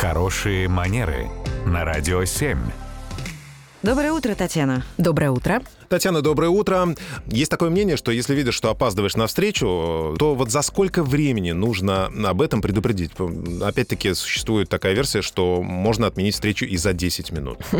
Хорошие манеры на радио 7. Доброе утро, Татьяна. Доброе утро. Татьяна, доброе утро. Есть такое мнение, что если видишь, что опаздываешь на встречу, то вот за сколько времени нужно об этом предупредить? Опять-таки, существует такая версия, что можно отменить встречу и за 10 минут.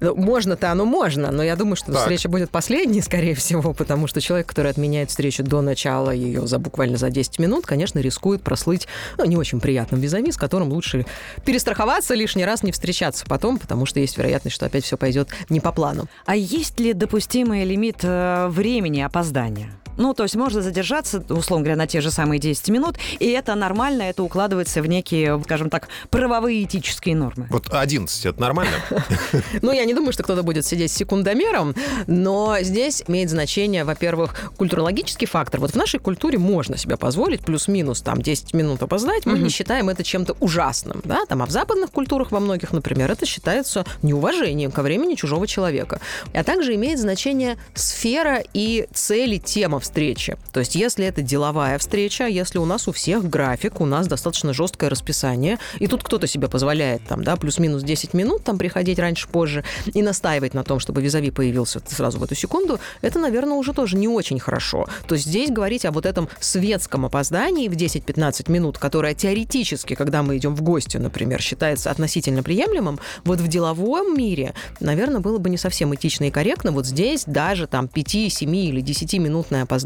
Ну, можно-то оно можно, но я думаю, что Так. встреча будет последней, скорее всего, потому что человек, который отменяет встречу до начала ее за буквально за 10 минут, конечно, рискует прослыть ну, не очень приятным визави, с которым лучше перестраховаться, лишний раз не встречаться потом, потому что есть вероятность, что опять все пойдет не по плану. А есть ли допустимый лимит э, времени опоздания? Ну, то есть можно задержаться, условно говоря, на те же самые 10 минут, и это нормально, это укладывается в некие, скажем так, правовые этические нормы. Вот 11 это нормально? Ну, я не думаю, что кто-то будет сидеть с секундомером, но здесь имеет значение, во-первых, культурологический фактор. Вот в нашей культуре можно себе позволить плюс-минус там 10 минут опоздать, мы не считаем это чем-то ужасным, да, там, а в западных культурах во многих, например, это считается неуважением ко времени чужого человека. А также имеет значение сфера и цели, тема встречи. То есть, если это деловая встреча, если у нас у всех график, у нас достаточно жесткое расписание, и тут кто-то себе позволяет там, да, плюс-минус 10 минут там приходить раньше-позже и настаивать на том, чтобы визави появился сразу в эту секунду, это, наверное, уже тоже не очень хорошо. То есть здесь говорить о вот этом светском опоздании в 10-15 минут, которое теоретически, когда мы идем в гости, например, считается относительно приемлемым, вот в деловом мире, наверное, было бы не совсем этично и корректно вот здесь даже там 5, 7 или 10-минутное опоздание,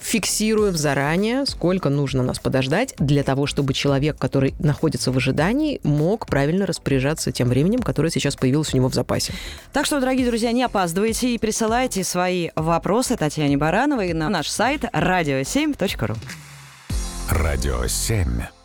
фиксируем заранее, сколько нужно нас подождать для того, чтобы человек, который находится в ожидании, мог правильно распоряжаться тем временем, которое сейчас появилось у него в запасе. Так что, дорогие друзья, не опаздывайте и присылайте свои вопросы Татьяне Барановой на наш сайт radio7.ru. Радио 7.